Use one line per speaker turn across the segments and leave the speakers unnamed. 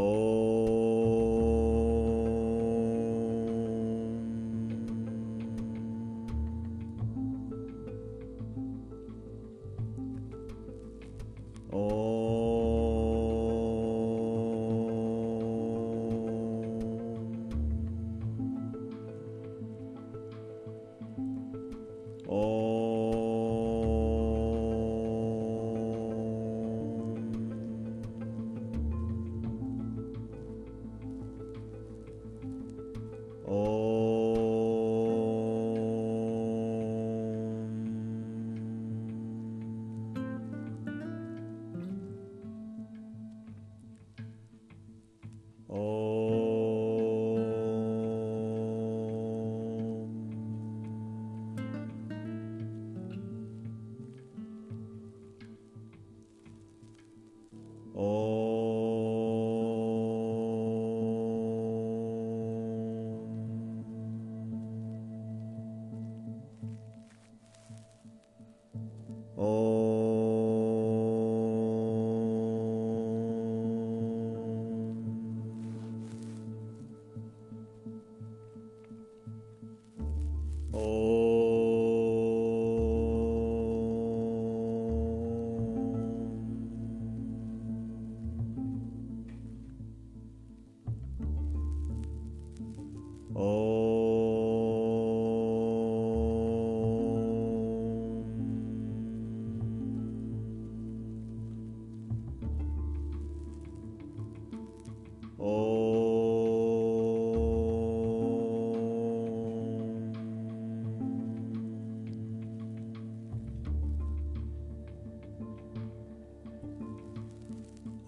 Oh. Oh.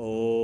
Oh.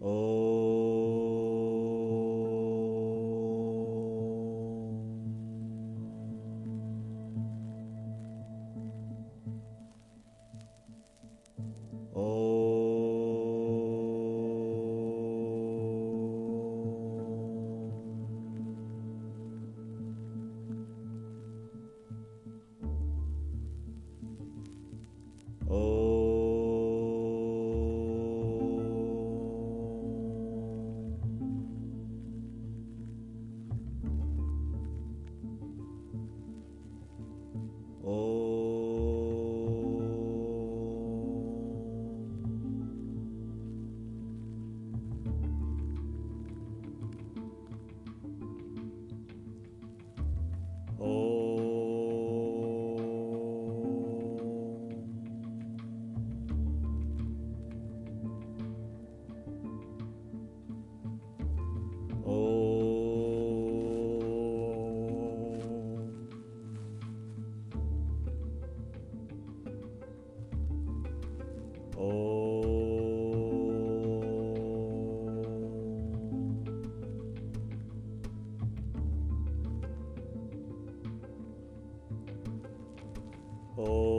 Oh. Oh.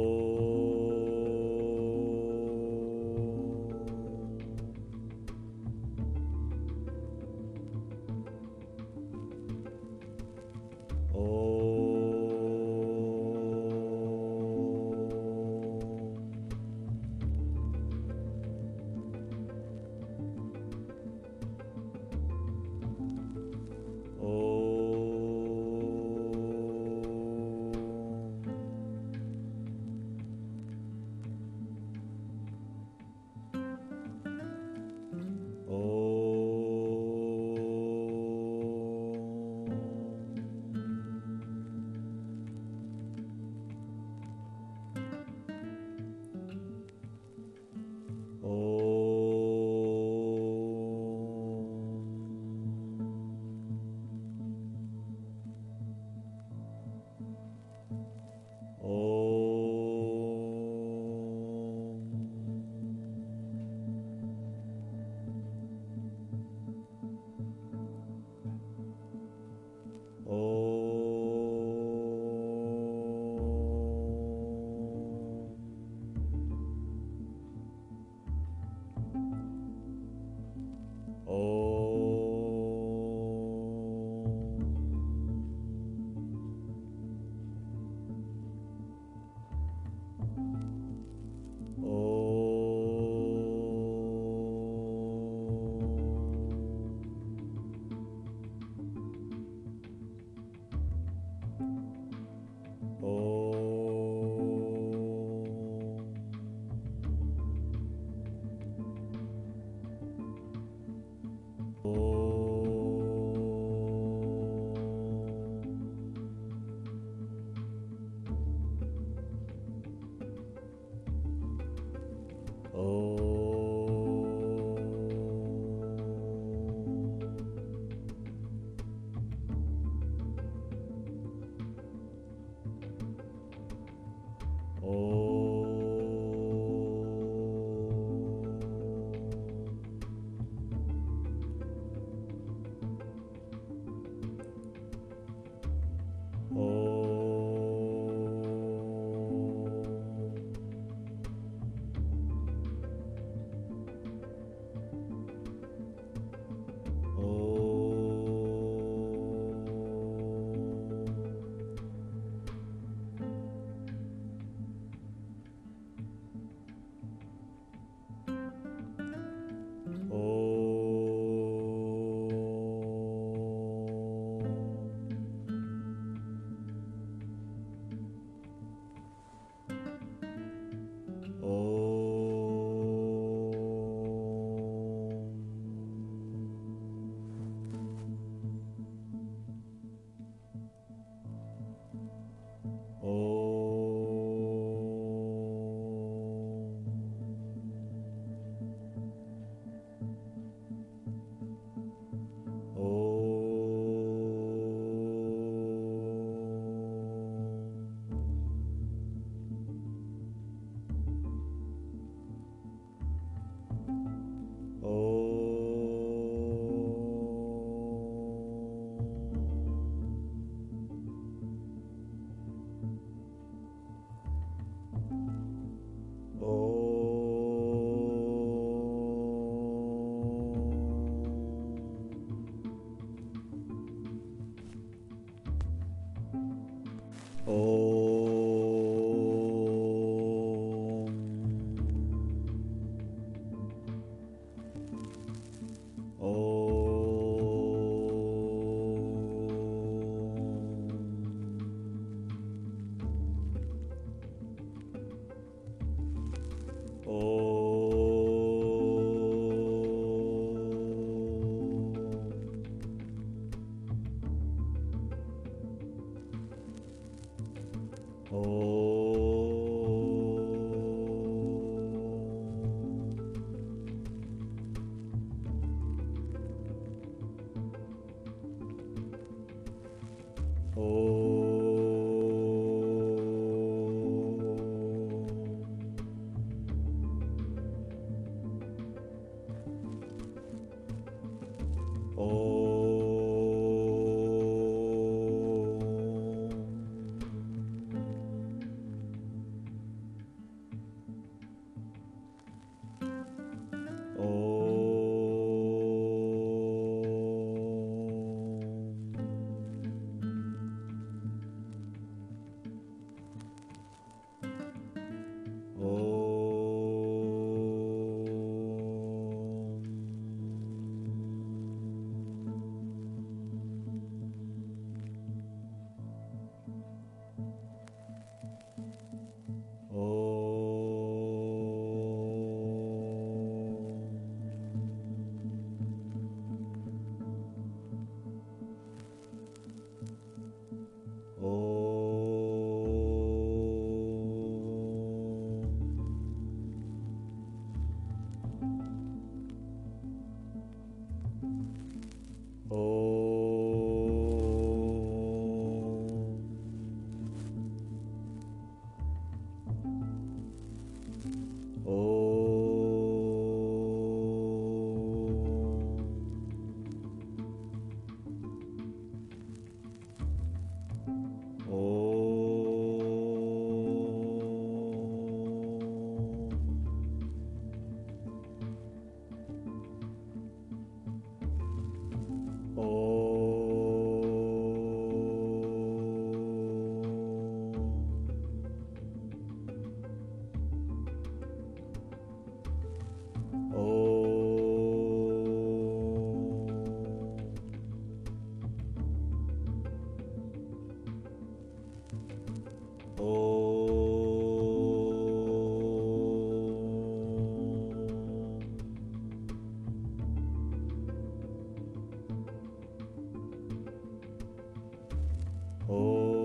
Oh.